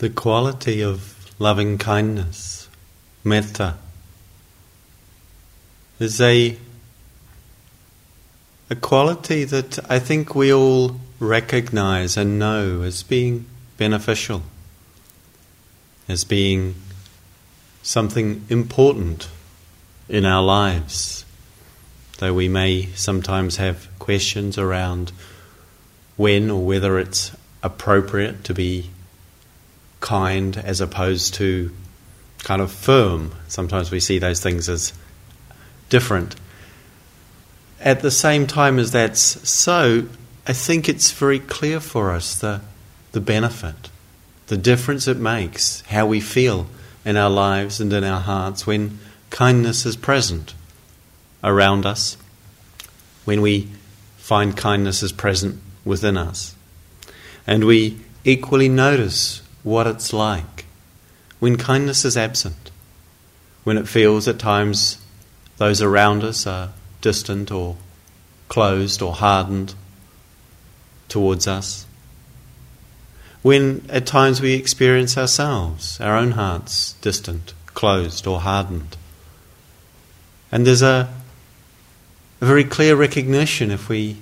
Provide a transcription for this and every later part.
The quality of loving kindness, metta, is a, a quality that I think we all recognize and know as being beneficial, as being something important in our lives. Though we may sometimes have questions around when or whether it's appropriate to be kind as opposed to kind of firm. Sometimes we see those things as different. At the same time as that's so, I think it's very clear for us the, the benefit, the difference it makes, how we feel in our lives and in our hearts when kindness is present around us, when we find kindness is present within us. And we equally notice what it's like when kindness is absent, when it feels at times those around us are distant or closed or hardened towards us. When at times we experience ourselves, our own hearts, distant, closed, or hardened. And there's a, a very clear recognition if we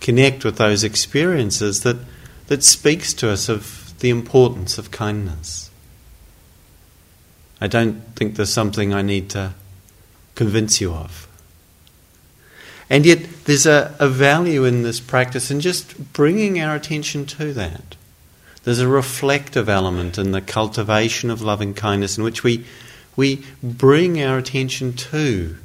connect with those experiences that, that speaks to us of the importance of kindness. I don't think there's something I need to convince you of. And yet, there's a, a value in this practice in just bringing our attention to that. There's a reflective element in the cultivation of loving kindness in which we, we bring our attention to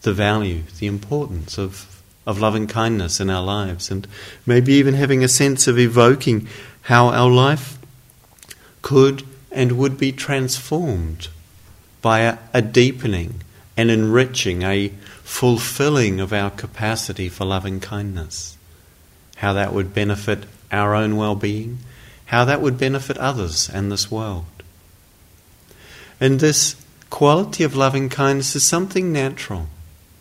the value, the importance of of loving kindness in our lives, and maybe even having a sense of evoking how our life could and would be transformed by a, a deepening and enriching, a fulfilling of our capacity for loving kindness. How that would benefit our own well being, how that would benefit others and this world. And this quality of loving kindness is something natural,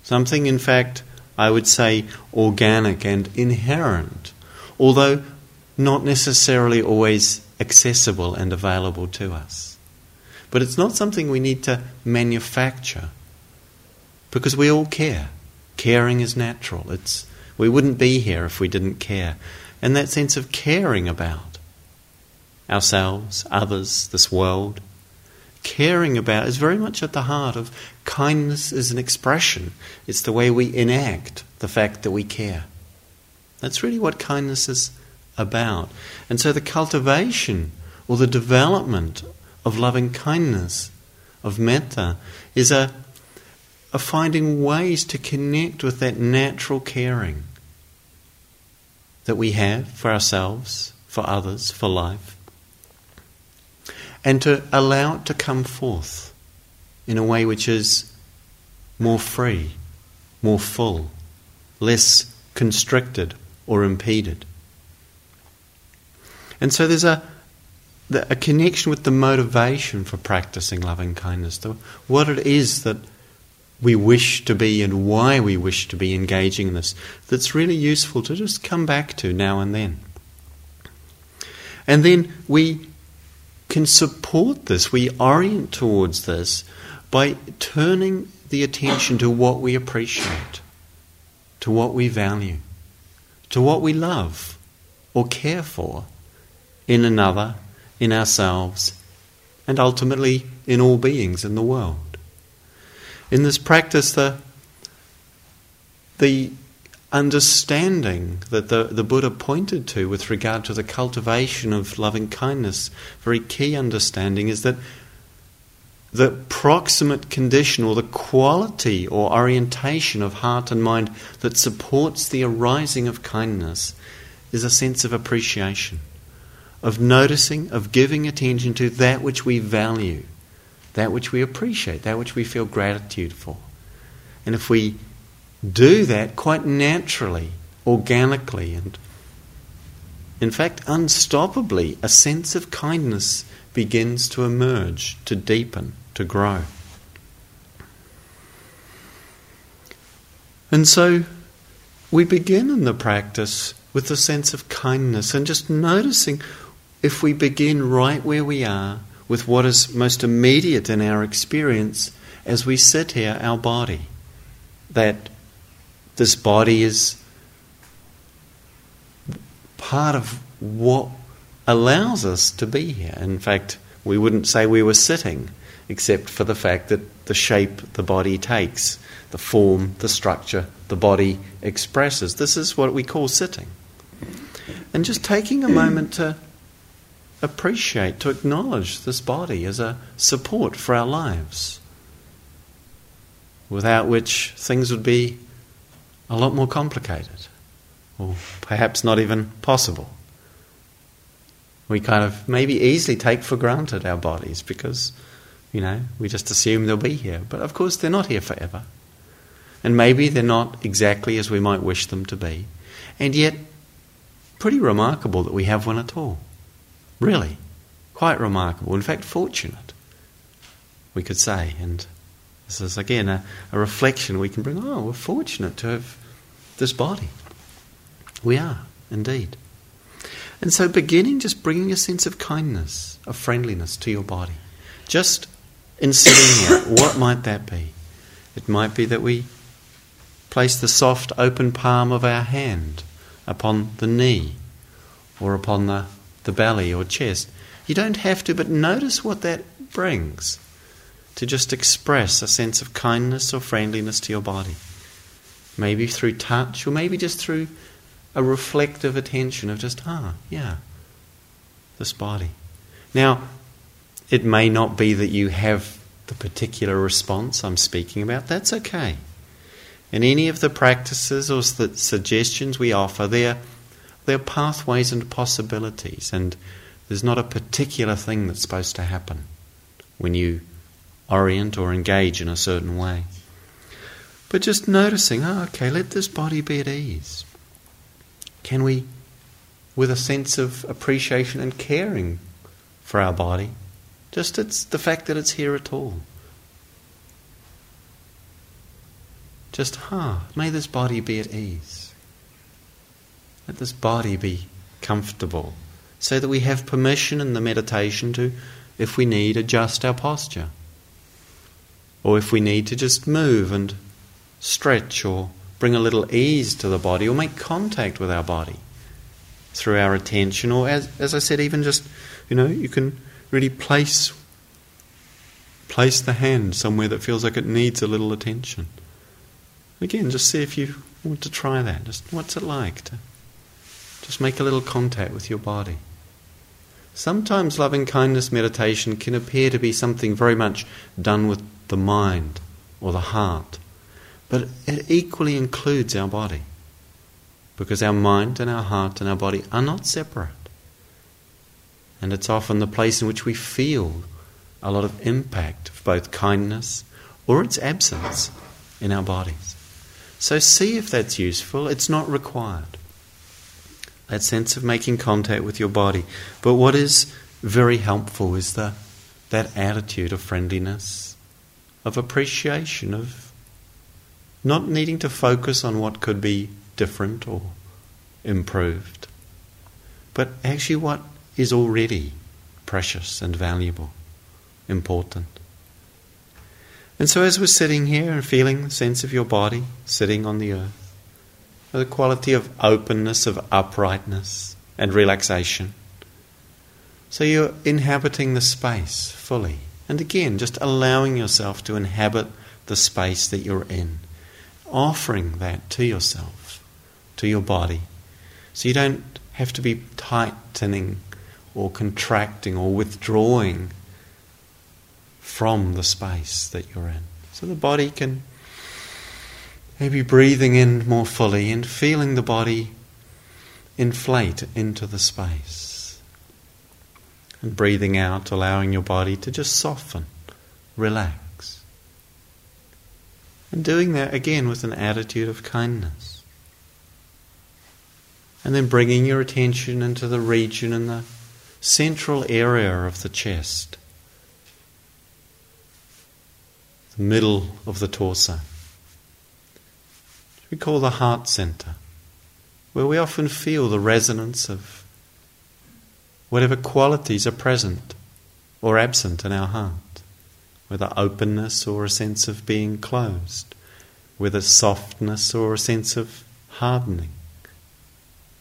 something, in fact, I would say, organic and inherent, although not necessarily always accessible and available to us. But it's not something we need to manufacture because we all care. Caring is natural. It's, we wouldn't be here if we didn't care. And that sense of caring about ourselves, others, this world, caring about is very much at the heart of kindness is an expression. It's the way we enact the fact that we care. That's really what kindness is about. And so the cultivation or the development of loving kindness, of metta, is a, a finding ways to connect with that natural caring that we have for ourselves, for others, for life and to allow it to come forth in a way which is more free, more full, less constricted or impeded. And so there's a, a connection with the motivation for practicing loving kindness, the, what it is that we wish to be and why we wish to be engaging in this, that's really useful to just come back to now and then. And then we can support this, we orient towards this by turning the attention to what we appreciate, to what we value, to what we love or care for in another, in ourselves, and ultimately in all beings in the world. In this practice, the, the understanding that the, the Buddha pointed to with regard to the cultivation of loving kindness, very key understanding, is that the proximate condition or the quality or orientation of heart and mind that supports the arising of kindness is a sense of appreciation, of noticing, of giving attention to that which we value, that which we appreciate, that which we feel gratitude for. And if we do that quite naturally, organically, and in fact, unstoppably, a sense of kindness begins to emerge, to deepen, to grow. And so, we begin in the practice with the sense of kindness and just noticing if we begin right where we are with what is most immediate in our experience as we sit here, our body. That this body is part of what allows us to be here. In fact, we wouldn't say we were sitting, except for the fact that the shape the body takes, the form, the structure the body expresses. This is what we call sitting. And just taking a hmm. moment to appreciate, to acknowledge this body as a support for our lives, without which things would be a lot more complicated, or perhaps not even possible. We kind of maybe easily take for granted our bodies because, you know, we just assume they'll be here. But of course, they're not here forever. And maybe they're not exactly as we might wish them to be. And yet, pretty remarkable that we have one at all. Really. Quite remarkable. In fact, fortunate, we could say. And this is, again, a, a reflection we can bring. Oh, we're fortunate to have this body. We are, indeed. And so, beginning just bringing a sense of kindness, of friendliness to your body. Just in sitting here, what might that be? It might be that we place the soft open palm of our hand upon the knee or upon the, the belly or chest. You don't have to, but notice what that brings to just express a sense of kindness or friendliness to your body. Maybe through touch, or maybe just through a reflective attention of just, ah, yeah, this body. Now, it may not be that you have the particular response I'm speaking about. That's okay. In any of the practices or the suggestions we offer, they're, they're pathways and possibilities, and there's not a particular thing that's supposed to happen when you orient or engage in a certain way. But just noticing, oh, okay, let this body be at ease. Can we, with a sense of appreciation and caring for our body, just it's the fact that it's here at all. Just, huh, may this body be at ease. Let this body be comfortable so that we have permission in the meditation to, if we need, adjust our posture. Or if we need to just move and stretch or bring a little ease to the body or make contact with our body through our attention or as, as I said even just you know you can really place place the hand somewhere that feels like it needs a little attention again just see if you want to try that just what's it like to just make a little contact with your body sometimes loving kindness meditation can appear to be something very much done with the mind or the heart but it equally includes our body. Because our mind and our heart and our body are not separate. And it's often the place in which we feel a lot of impact of both kindness or its absence in our bodies. So see if that's useful. It's not required. That sense of making contact with your body. But what is very helpful is the, that attitude of friendliness, of appreciation, of not needing to focus on what could be different or improved, but actually what is already precious and valuable, important. And so, as we're sitting here and feeling the sense of your body sitting on the earth, the quality of openness, of uprightness, and relaxation. So, you're inhabiting the space fully. And again, just allowing yourself to inhabit the space that you're in offering that to yourself, to your body. So you don't have to be tightening or contracting or withdrawing from the space that you're in. So the body can maybe breathing in more fully and feeling the body inflate into the space. And breathing out, allowing your body to just soften, relax. And doing that again with an attitude of kindness. And then bringing your attention into the region in the central area of the chest, the middle of the torso. we call the heart center, where we often feel the resonance of whatever qualities are present or absent in our heart, whether openness or a sense of being closed, whether softness or a sense of hardening,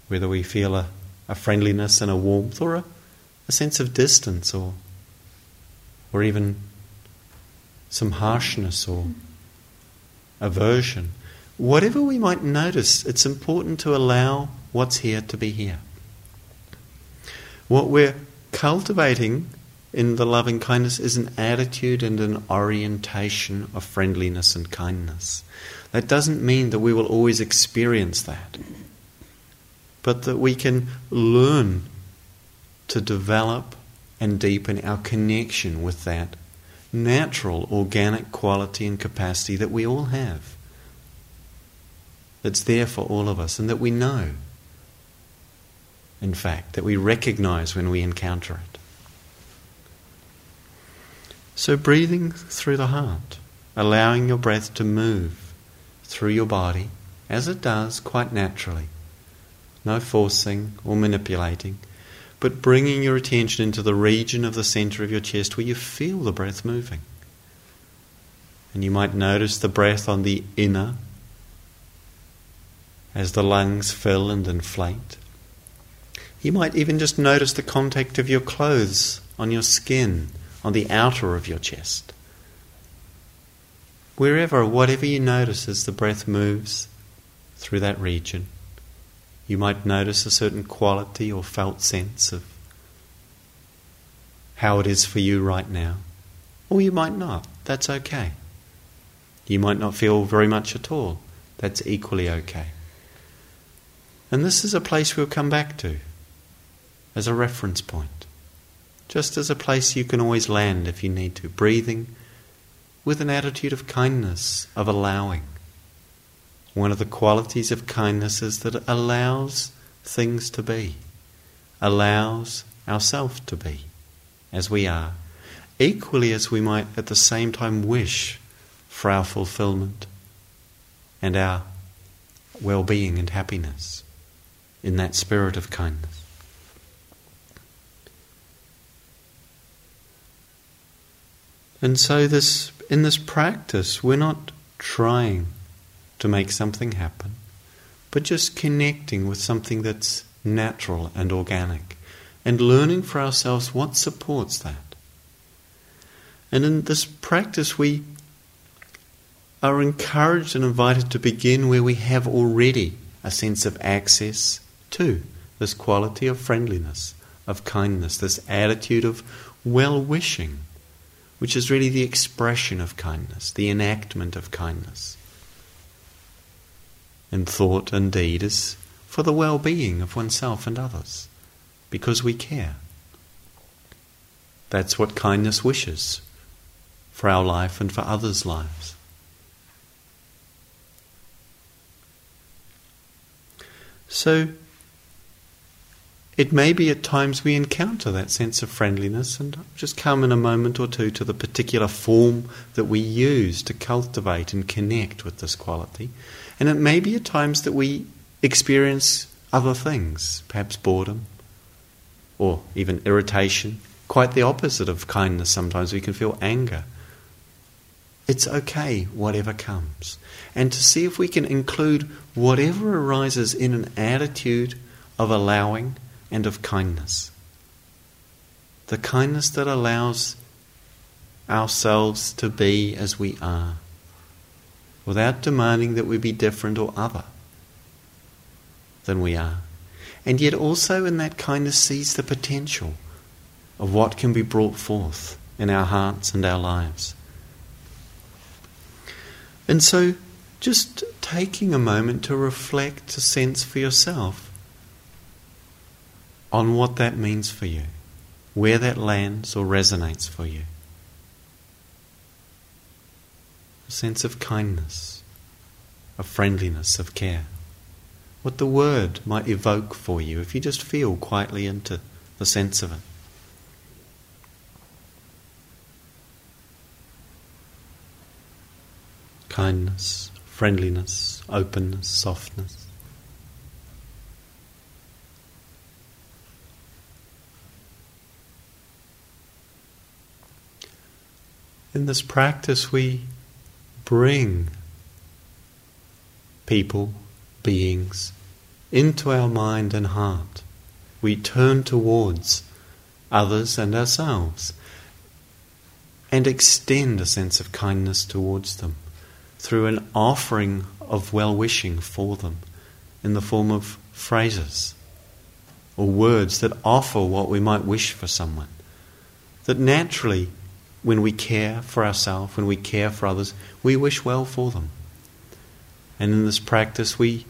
whether we feel a, a friendliness and a warmth or a, a sense of distance or, or even some harshness or aversion. Whatever we might notice, it's important to allow what's here to be here. What we're cultivating in the loving kindness is an attitude and an orientation of friendliness and kindness. That doesn't mean that we will always experience that, but that we can learn to develop and deepen our connection with that natural, organic quality and capacity that we all have. That's there for all of us and that we know, in fact, that we recognize when we encounter it. So, breathing through the heart, allowing your breath to move through your body as it does quite naturally. No forcing or manipulating, but bringing your attention into the region of the center of your chest where you feel the breath moving. And you might notice the breath on the inner as the lungs fill and inflate. You might even just notice the contact of your clothes on your skin on the outer of your chest. Wherever, whatever you notice as the breath moves through that region, you might notice a certain quality or felt sense of how it is for you right now. Or you might not. That's okay. You might not feel very much at all. That's equally okay. And this is a place we'll come back to as a reference point just as a place you can always land if you need to, breathing with an attitude of kindness, of allowing. One of the qualities of kindness is that it allows things to be, allows ourselves to be as we are, equally as we might at the same time wish for our fulfillment and our well being and happiness in that spirit of kindness. And so this in this practice we're not trying to make something happen, but just connecting with something that's natural and organic and learning for ourselves what supports that. And in this practice we are encouraged and invited to begin where we have already a sense of access to this quality of friendliness, of kindness, this attitude of well wishing which is really the expression of kindness, the enactment of kindness. In thought and deed is for the well being of oneself and others, because we care. That's what kindness wishes for our life and for others' lives. So, it may be at times we encounter that sense of friendliness, and I'll just come in a moment or two to the particular form that we use to cultivate and connect with this quality. And it may be at times that we experience other things, perhaps boredom or even irritation, quite the opposite of kindness. Sometimes we can feel anger. It's okay, whatever comes. And to see if we can include whatever arises in an attitude of allowing and of kindness. The kindness that allows ourselves to be as we are, without demanding that we be different or other than we are. And yet, also in that kindness, sees the potential of what can be brought forth in our hearts and our lives. And so, just taking a moment to reflect, to sense for yourself on what that means for you, where that lands or resonates for you. A sense of kindness, of friendliness, of care. What the word might evoke for you if you just feel quietly into the sense of it. Kindness, friendliness, openness, softness. In this practice, we bring people, beings, into our mind and heart. We turn towards others and ourselves and extend a sense of kindness towards them through an offering of well wishing for them in the form of phrases or words that offer what we might wish for someone. That naturally, when we care for ourselves, when we care for others, we wish well for them. And in this practice, we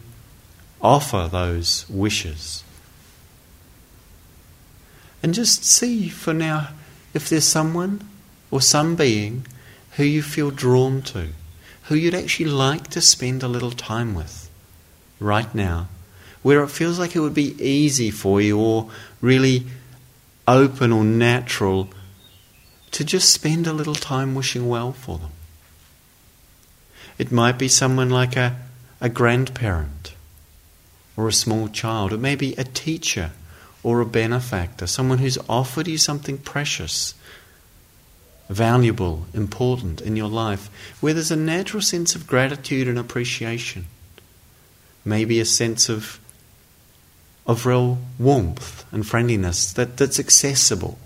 offer those wishes. And just see for now if there's someone or some being who you feel drawn to, who you'd actually like to spend a little time with right now, where it feels like it would be easy for you or really open or natural to just spend a little time wishing well for them. It might be someone like a, a grandparent or a small child. It may be a teacher or a benefactor, someone who's offered you something precious, valuable, important in your life, where there's a natural sense of gratitude and appreciation. Maybe a sense of, of real warmth and friendliness that, that's accessible.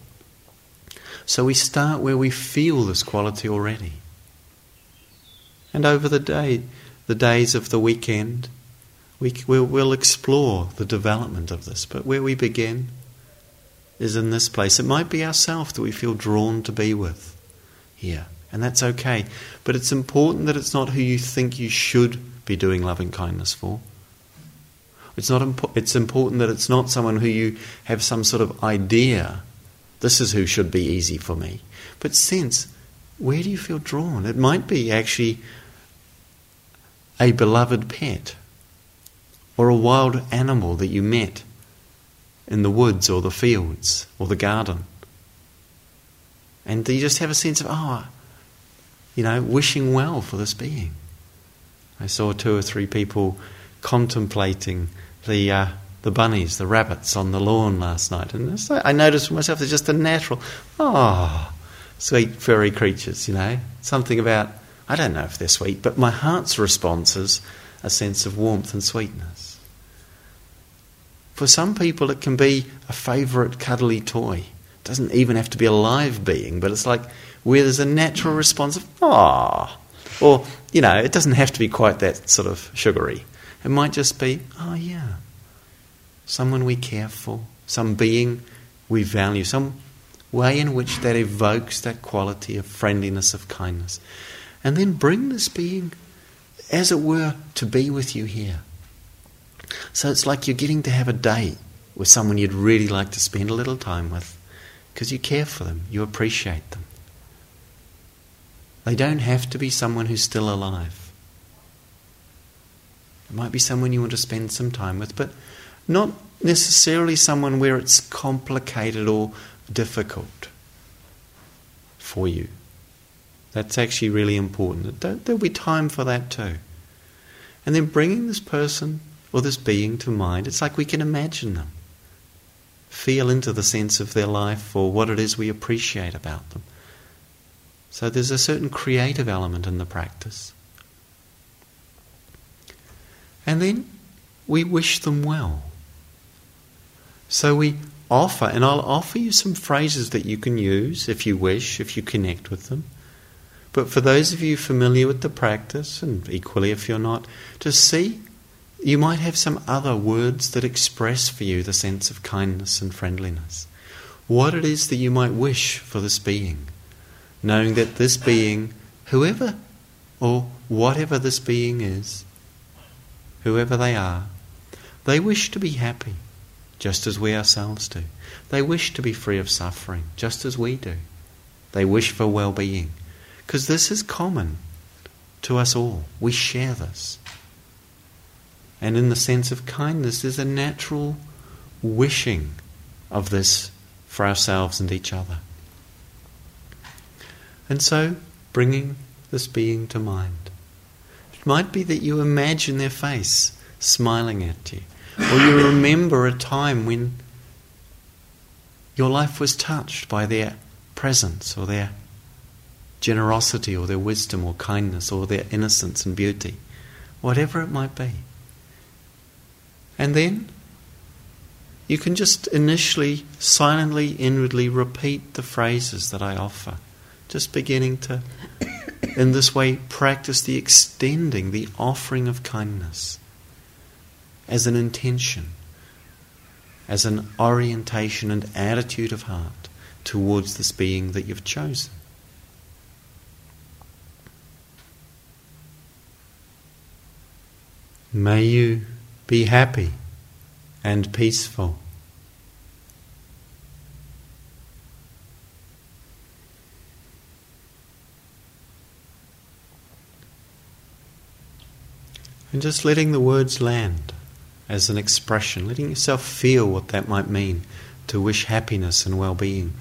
So we start where we feel this quality already. And over the day, the days of the weekend, we, we'll, explore the development of this. But where we begin is in this place. It might be ourself that we feel drawn to be with here, and that's okay. But it's important that it's not who you think you should be doing loving kindness for. It's not. Impo- it's important that it's not someone who you have some sort of idea. This is who should be easy for me. But sense, where do you feel drawn? It might be actually a beloved pet or a wild animal that you met in the woods or the fields or the garden. And do you just have a sense of, oh, you know, wishing well for this being. I saw two or three people contemplating the, uh, the bunnies, the rabbits on the lawn last night. And I noticed for myself, they're just a natural, oh, sweet furry creatures, you know. Something about I don't know if they're sweet, but my heart's response is a sense of warmth and sweetness. For some people, it can be a favourite cuddly toy. It doesn't even have to be a live being, but it's like where there's a natural response of, ah. Or, you know, it doesn't have to be quite that sort of sugary. It might just be, oh, yeah. Someone we care for, some being we value, some way in which that evokes that quality of friendliness, of kindness and then bring this being, as it were, to be with you here. So it's like you're getting to have a date with someone you'd really like to spend a little time with because you care for them, you appreciate them. They don't have to be someone who's still alive. It might be someone you want to spend some time with, but not necessarily someone where it's complicated or difficult for you. That's actually really important. There'll be time for that too. And then bringing this person or this being to mind, it's like we can imagine them, feel into the sense of their life or what it is we appreciate about them. So there's a certain creative element in the practice. And then we wish them well. So we offer, and I'll offer you some phrases that you can use if you wish, if you connect with them. But for those of you familiar with the practice, and equally if you're not, to see you might have some other words that express for you the sense of kindness and friendliness. What it is that you might wish for this being, knowing that this being, whoever or whatever this being is, whoever they are, they wish to be happy, just as we ourselves do. They wish to be free of suffering, just as we do. They wish for well being. Because this is common to us all. We share this. And in the sense of kindness, there's a natural wishing of this for ourselves and each other. And so, bringing this being to mind, It might be that you imagine their face smiling at you, or you remember a time when your life was touched by their presence or their generosity or their wisdom or kindness or their innocence and beauty, whatever it might be. And then you can just initially, silently, inwardly repeat the phrases that I offer. Just beginning to, in this way, practice the extending, the offering of kindness as an intention, as an orientation and attitude of heart towards this being that you've chosen. May you be happy and peaceful. And just letting the words land as an expression, letting yourself feel what that might mean to wish happiness and well being.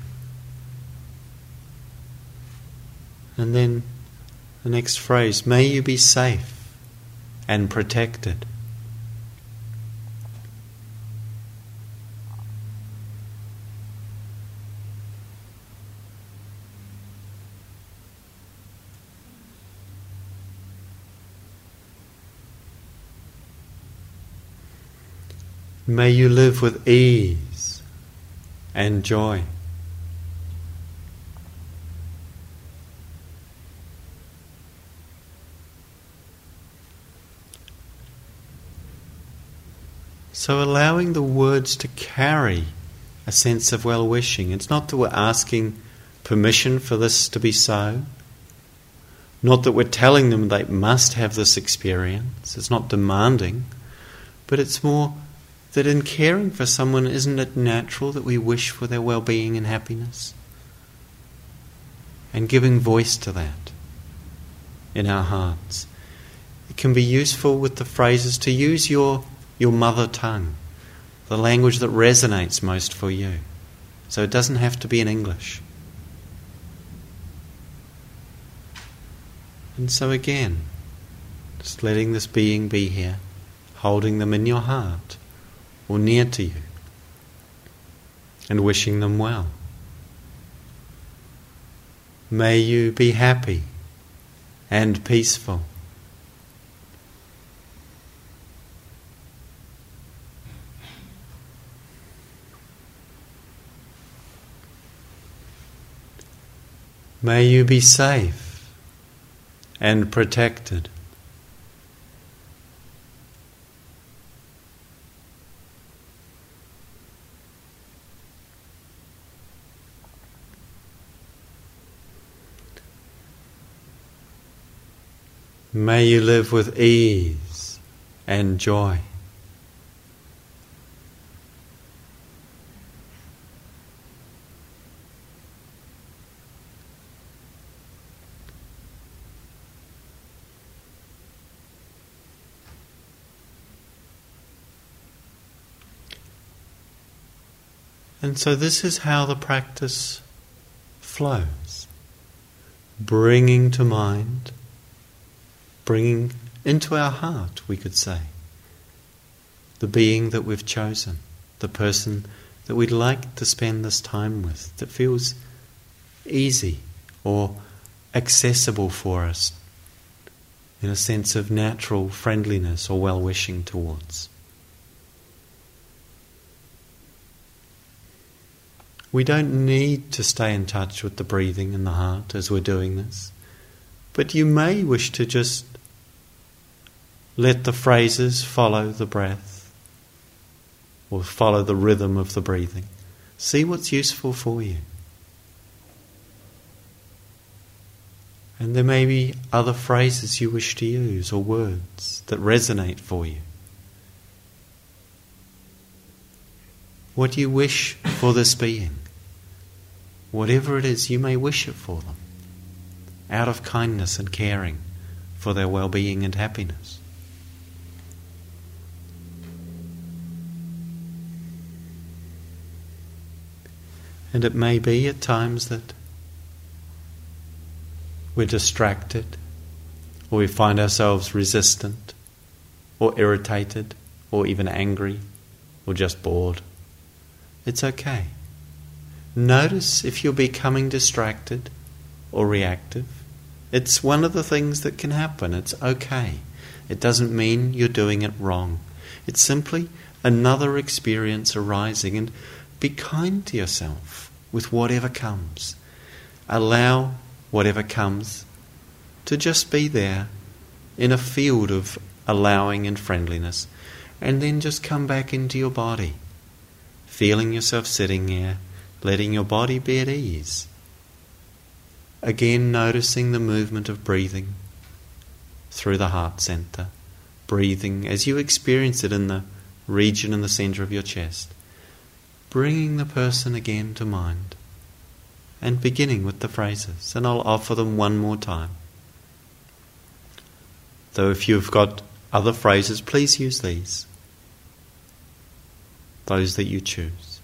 And then the next phrase, may you be safe and protected. May you live with ease and joy. So, allowing the words to carry a sense of well wishing. It's not that we're asking permission for this to be so, not that we're telling them they must have this experience, it's not demanding, but it's more that in caring for someone, isn't it natural that we wish for their well being and happiness? And giving voice to that in our hearts. It can be useful with the phrases to use your, your mother tongue, the language that resonates most for you. So it doesn't have to be in English. And so again, just letting this being be here, holding them in your heart or near to you and wishing them well. May you be happy and peaceful. May you be safe and protected. May you live with ease and joy. And so, this is how the practice flows bringing to mind bringing into our heart, we could say, the being that we've chosen, the person that we'd like to spend this time with, that feels easy or accessible for us in a sense of natural friendliness or well wishing towards. We don't need to stay in touch with the breathing and the heart as we're doing this, but you may wish to just let the phrases follow the breath or follow the rhythm of the breathing. See what's useful for you. And there may be other phrases you wish to use or words that resonate for you. What do you wish for this being? Whatever it is, you may wish it for them out of kindness and caring for their well being and happiness. And it may be at times that we're distracted or we find ourselves resistant, or irritated, or even angry, or just bored. It's okay. Notice if you're becoming distracted or reactive. It's one of the things that can happen. It's okay. It doesn't mean you're doing it wrong. It's simply another experience arising, and be kind to yourself with whatever comes. Allow whatever comes to just be there in a field of allowing and friendliness, and then just come back into your body, feeling yourself sitting there, letting your body be at ease. Again, noticing the movement of breathing through the heart center, breathing as you experience it in the region in the center of your chest, bringing the person again to mind, and beginning with the phrases. And I'll offer them one more time. Though if you've got other phrases, please use these, those that you choose.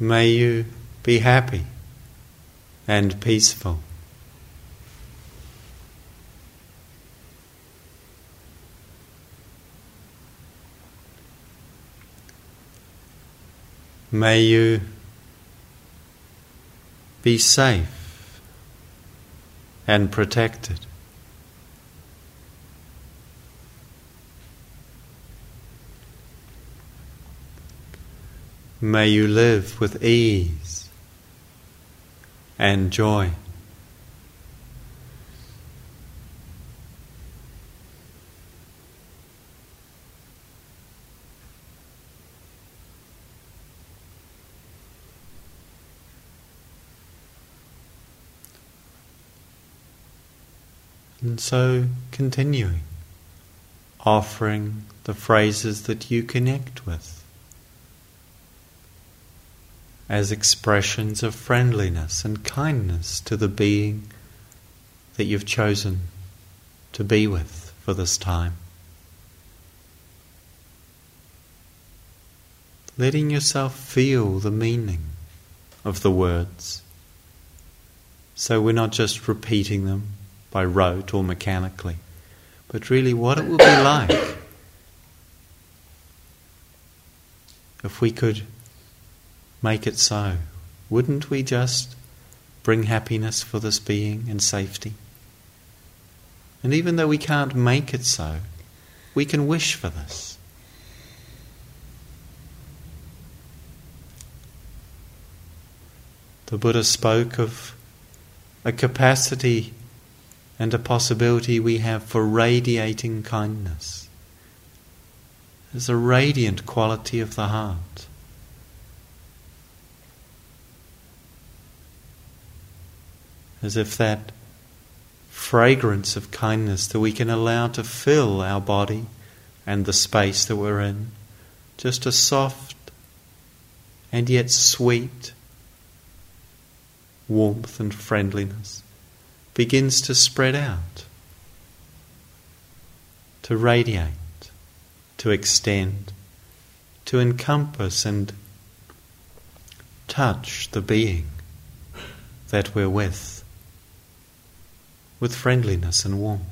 May you be happy and peaceful. May you be safe and protected. May you live with ease and joy. And so continuing, offering the phrases that you connect with as expressions of friendliness and kindness to the being that you've chosen to be with for this time. Letting yourself feel the meaning of the words. So we're not just repeating them by rote or mechanically, but really what it would be like if we could make it so? Wouldn't we just bring happiness for this being and safety? And even though we can't make it so, we can wish for this. The Buddha spoke of a capacity and a possibility we have for radiating kindness. There's a radiant quality of the heart. as if that fragrance of kindness that we can allow to fill our body and the space that we're in, just a soft and yet sweet warmth and friendliness begins to spread out, to radiate, to extend, to encompass and touch the being that we're with with friendliness and warmth.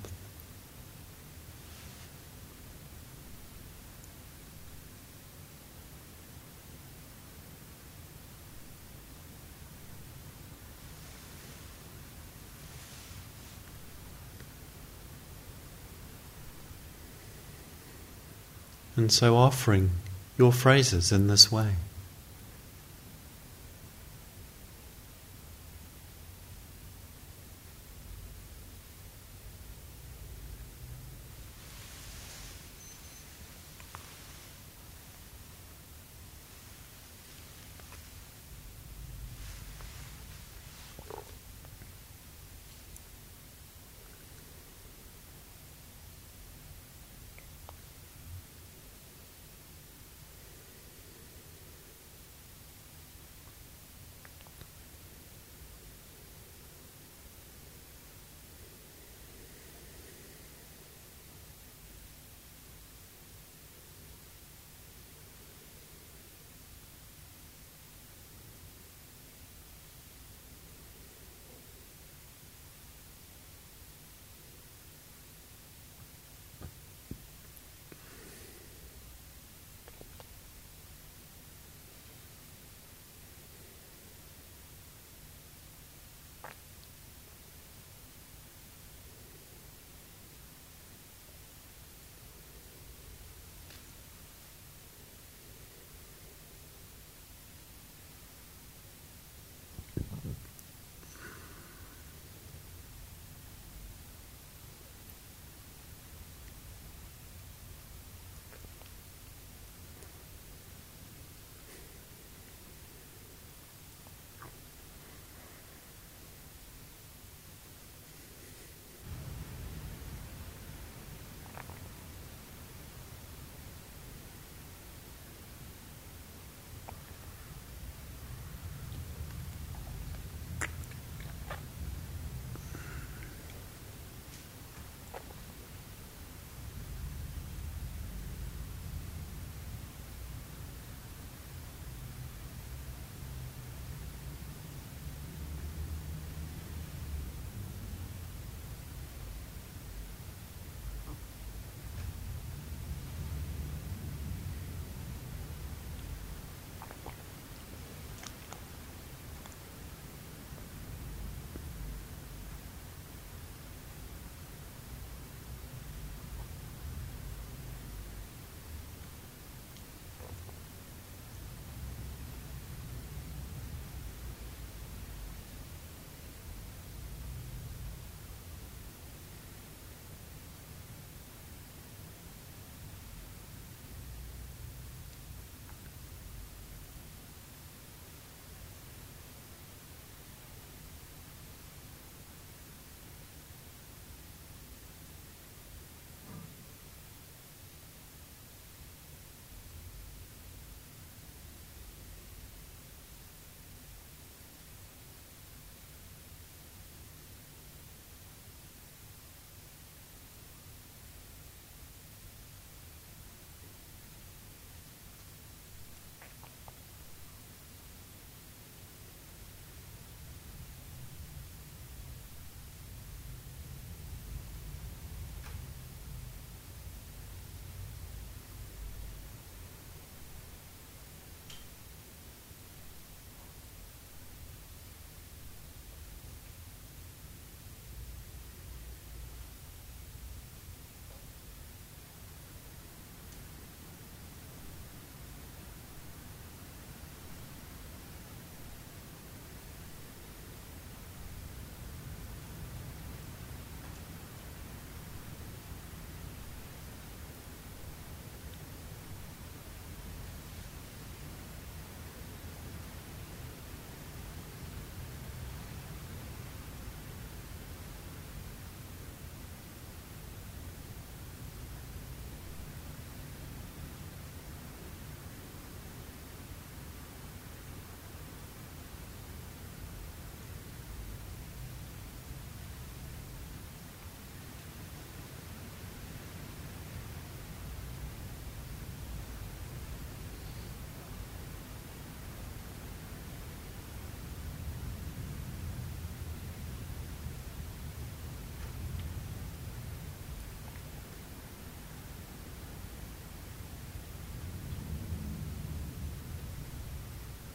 And so offering your phrases in this way.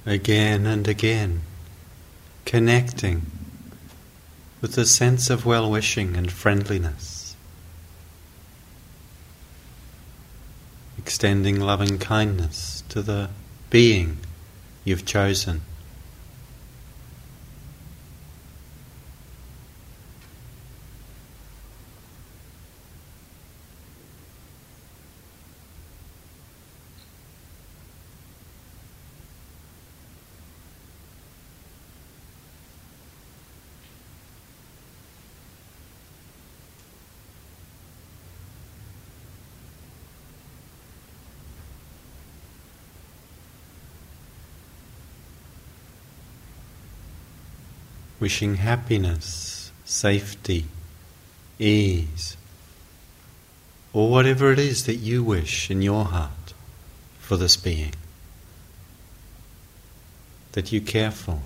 Again and again, connecting with the sense of well wishing and friendliness, extending loving kindness to the being you've chosen. Wishing happiness, safety, ease, or whatever it is that you wish in your heart for this being that you care for.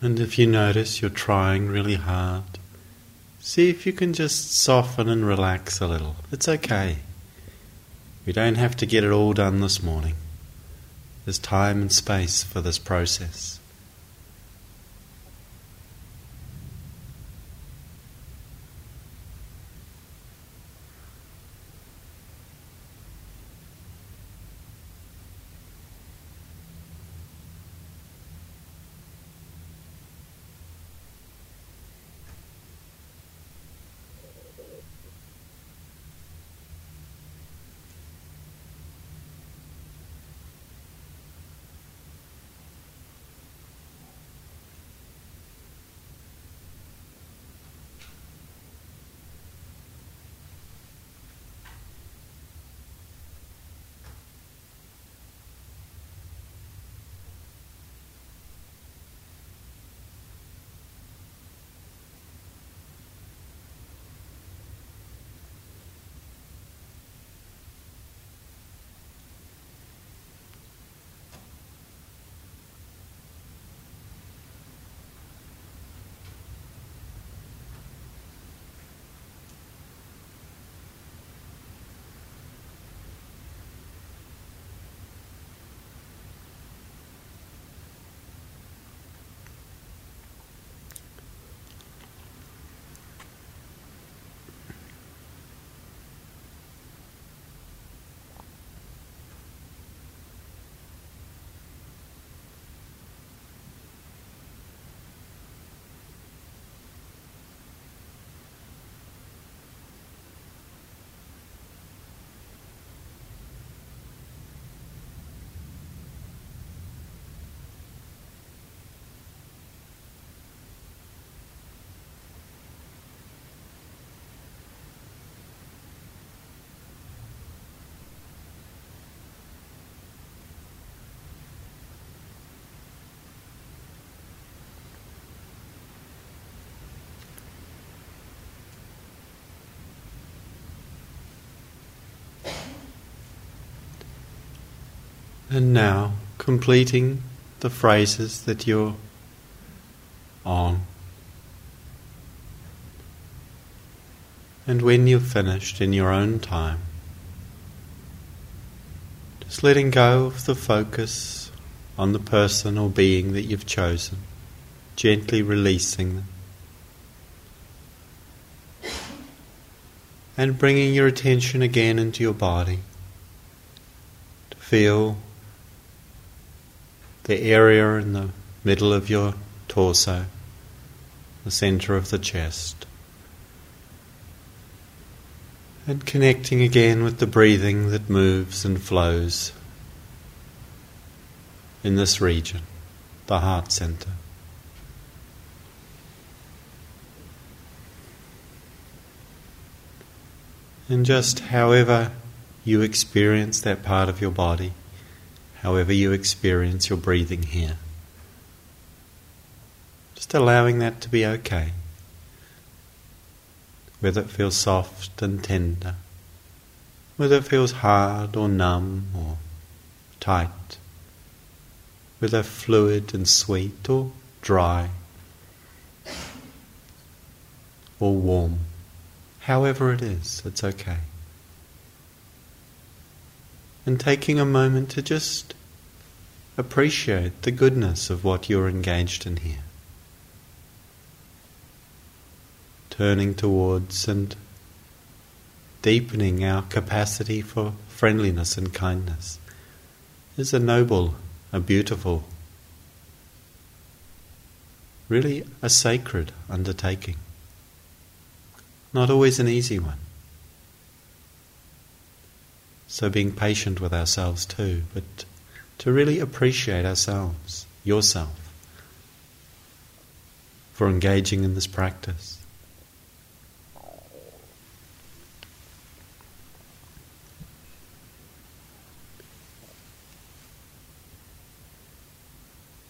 And if you notice you're trying really hard, see if you can just soften and relax a little. It's okay. We don't have to get it all done this morning. There's time and space for this process. And now, completing the phrases that you're on. And when you've finished in your own time, Just letting go of the focus on the person or being that you've chosen, gently releasing them. And bringing your attention again into your body to feel the area in the middle of your torso, the center of the chest. And connecting again with the breathing that moves and flows in this region, the heart center. And just however you experience that part of your body, however you experience your breathing here, just allowing that to be okay whether it feels soft and tender, whether it feels hard or numb or tight, whether fluid and sweet or dry or warm. However it is, it's okay. And taking a moment to just appreciate the goodness of what you're engaged in here. turning towards and deepening our capacity for friendliness and kindness is a noble, a beautiful, really a sacred undertaking. Not always an easy one. So being patient with ourselves too, but to really appreciate ourselves, yourself, for engaging in this practice.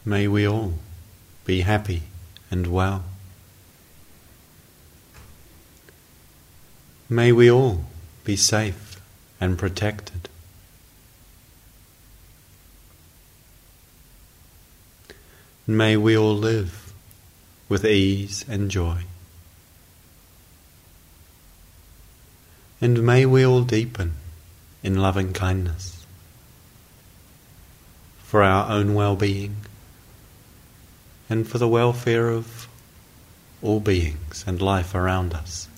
May we all be happy and well. May we all be safe and protected. May we all live with ease and joy. And may we all deepen in loving kindness for our own well being and for the welfare of all beings and life around us.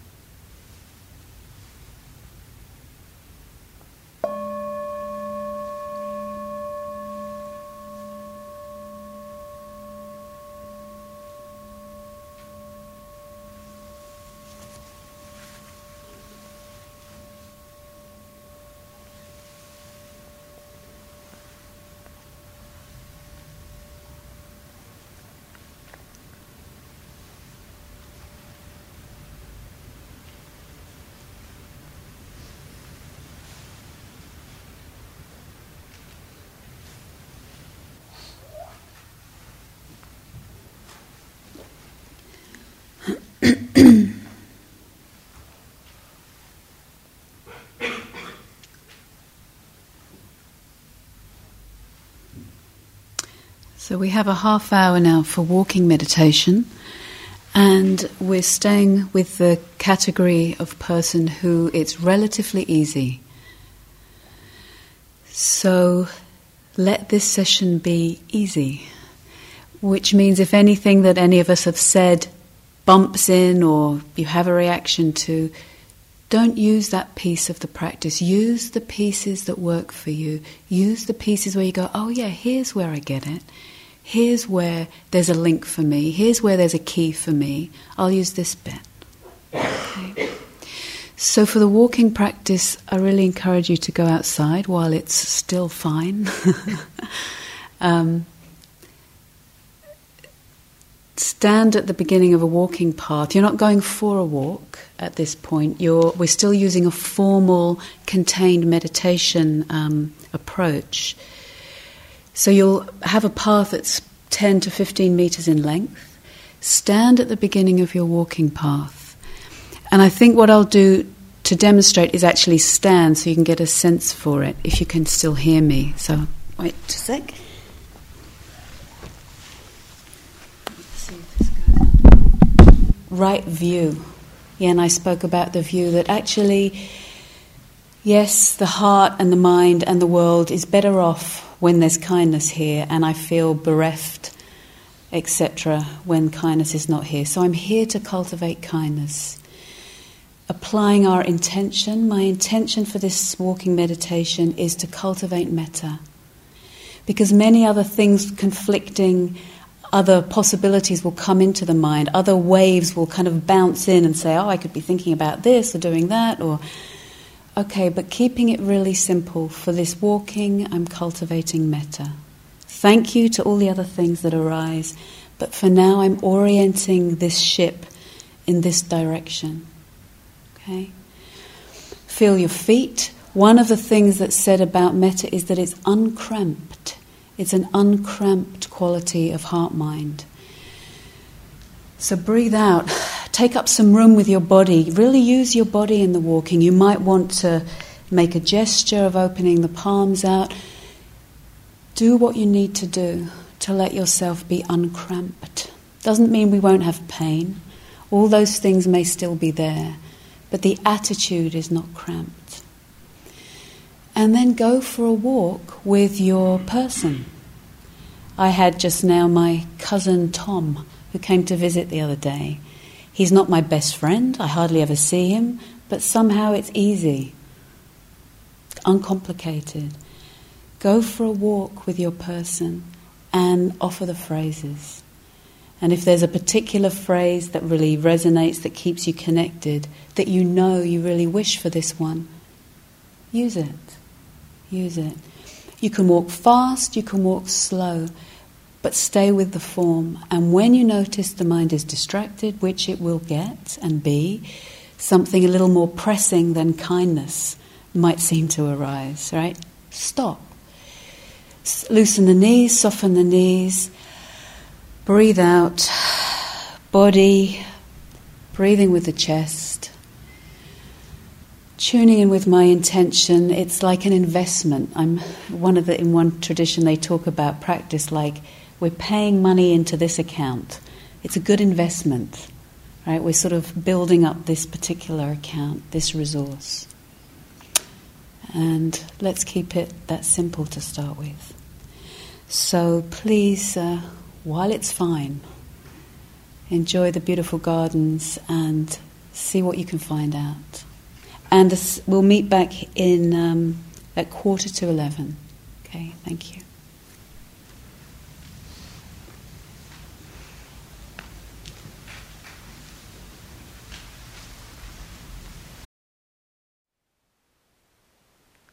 So we have a half hour now for walking meditation, and we're staying with the category of person who it's relatively easy. So let this session be easy, which means if anything that any of us have said bumps in or you have a reaction to, don't use that piece of the practice. Use the pieces that work for you. Use the pieces where you go, oh, yeah, here's where I get it here's where there's a link for me, here's where there's a key for me, I'll use this bit. Okay. So, for the walking practice, I really encourage you to go outside while it's still fine. um, stand at the beginning of a walking path. You're not going for a walk at this point. You're, we're still using a formal, contained meditation um, approach. So you'll have a path that's 10 to 15 meters in length. Stand at the beginning of your walking path. And I think what I'll do to demonstrate is actually stand so you can get a sense for it if you can still hear me. So, wait a sec. Right view. Yeah, and I spoke about the view that actually Yes, the heart and the mind and the world is better off when there's kindness here, and I feel bereft, etc., when kindness is not here. So I'm here to cultivate kindness. Applying our intention, my intention for this walking meditation is to cultivate metta. Because many other things conflicting, other possibilities will come into the mind, other waves will kind of bounce in and say, oh, I could be thinking about this or doing that, or Okay, but keeping it really simple. For this walking, I'm cultivating metta. Thank you to all the other things that arise, but for now, I'm orienting this ship in this direction. Okay? Feel your feet. One of the things that's said about metta is that it's uncramped. It's an uncramped quality of heart mind. So breathe out take up some room with your body. Really use your body in the walking. You might want to make a gesture of opening the palms out. Do what you need to do to let yourself be uncramped. Doesn't mean we won't have pain. All those things may still be there, but the attitude is not cramped. And then go for a walk with your person. I had just now my cousin Tom, who came to visit the other day. He's not my best friend, I hardly ever see him, but somehow it's easy, uncomplicated. Go for a walk with your person and offer the phrases. And if there's a particular phrase that really resonates, that keeps you connected, that you know you really wish for this one, use it. Use it. You can walk fast, you can walk slow but stay with the form. And when you notice the mind is distracted, which it will get and be, something a little more pressing than kindness might seem to arise, right? Stop. Loosen the knees, soften the knees, breathe out, body, breathing with the chest. Tuning in with my intention, it's like an investment. I'm one of the in one tradition they talk about practice like we're paying money into this account. It's a good investment, right? We're sort of building up this particular account, this resource. And let's keep it that simple to start with. So please, uh, while it's fine, enjoy the beautiful gardens and see what you can find out. And we'll meet back in um, at quarter to eleven. Okay, thank you.